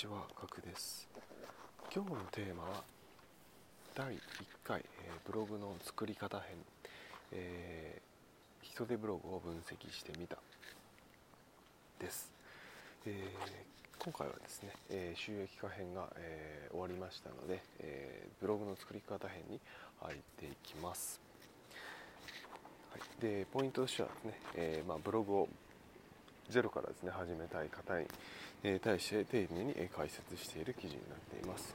ちは、ガクです。今日のテーマは第1回、えーブログの作り方編、えー人手ブログを分析してみたです。えー今回はですね、えー収益化編が、えー終わりましたので、えーブログの作り方編に入っていきます。はい、でポイントとしてはですね、えーまあ、ブログをゼロからですね始めたい方に、えー対して丁寧にえ解説している記事になっています。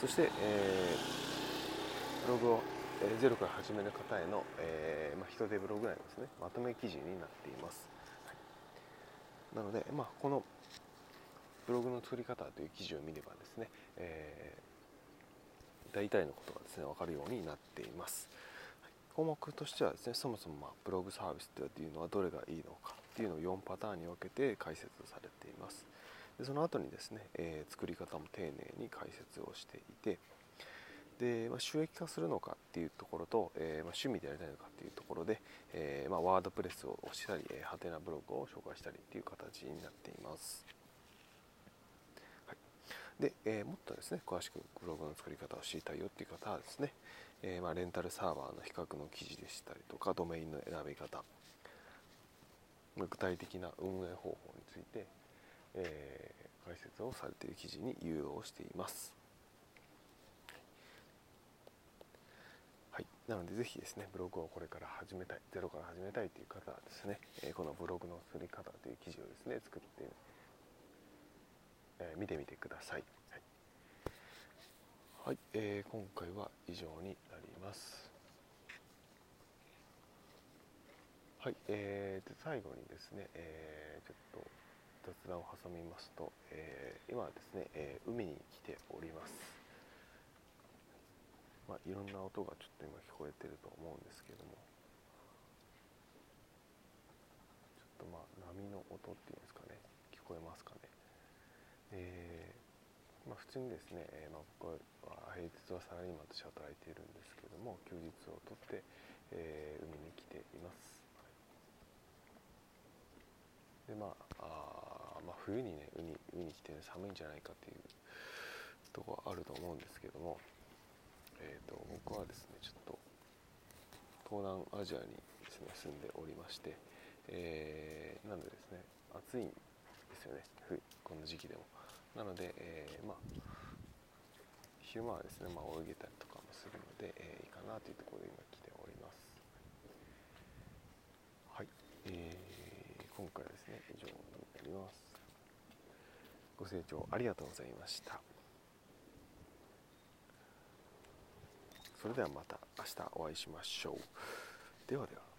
そして、えーブログを、えーゼロから始める方への、えーまあ、人手ブログ内のですねまとめ記事になっています、はい。なので、まあ、このブログの作り方という記事を見ればですね、えー大体のことがですね分かるようになっています。項目としてはですねそもそもまあブログサービスというのはどれがいいのか。っていうのを4パターンに分けて解説されています。でその後にですね、えー作り方も丁寧に解説をしていてで、まあ、収益化するのかっていうところと、えーまあ、趣味でやりたいのかっていうところで、えーまあ、ワードプレスを押したり、えハテナブログを紹介したりっていう形になっています。で、えーもっとですね詳しくブログの作り方を知りたいよっていう方はですね、えま、レンタルサーバーの比較の記事でしたりとかドメインの選び方具体的な運営方法について、えー解説をされている記事に誘導していますはい、なのでぜひですねブログをこれから始めたいゼロから始めたいという方はですね、えーこのブログの作り方という記事をですね作ってえー見てみてください。はい、はいえー今回は以上になります。はい、えーで最後にですね、えーちょっと雑談を挟みますと、えー今はですね、えー海に来ております。まあ、いろんな音がちょっと今聞こえてると思うんですけども、ちょっとまあ波の音っていうんですかね、聞こえますかね。えーまあ、普通にですね、えーまあ、僕は平日はサラリーマンとして働いているんですけども休日を取って、えー海に来ていますでまああー、まあ、冬にね海海に来て、ね、寒いんじゃないかっていうとこはあると思うんですけども、えー、と僕はですねちょっと東南アジアにですね住んでおりまして、えーなのでですね暑いんですよね冬この時期でも。なので、えーまあ昼間はですね、まあ、泳げたりとかもするので、えーいいかなというところで今来ておりますはい、えー今回はですね以上になりますご清聴ありがとうございました。それではまた明日お会いしましょう。ではでは。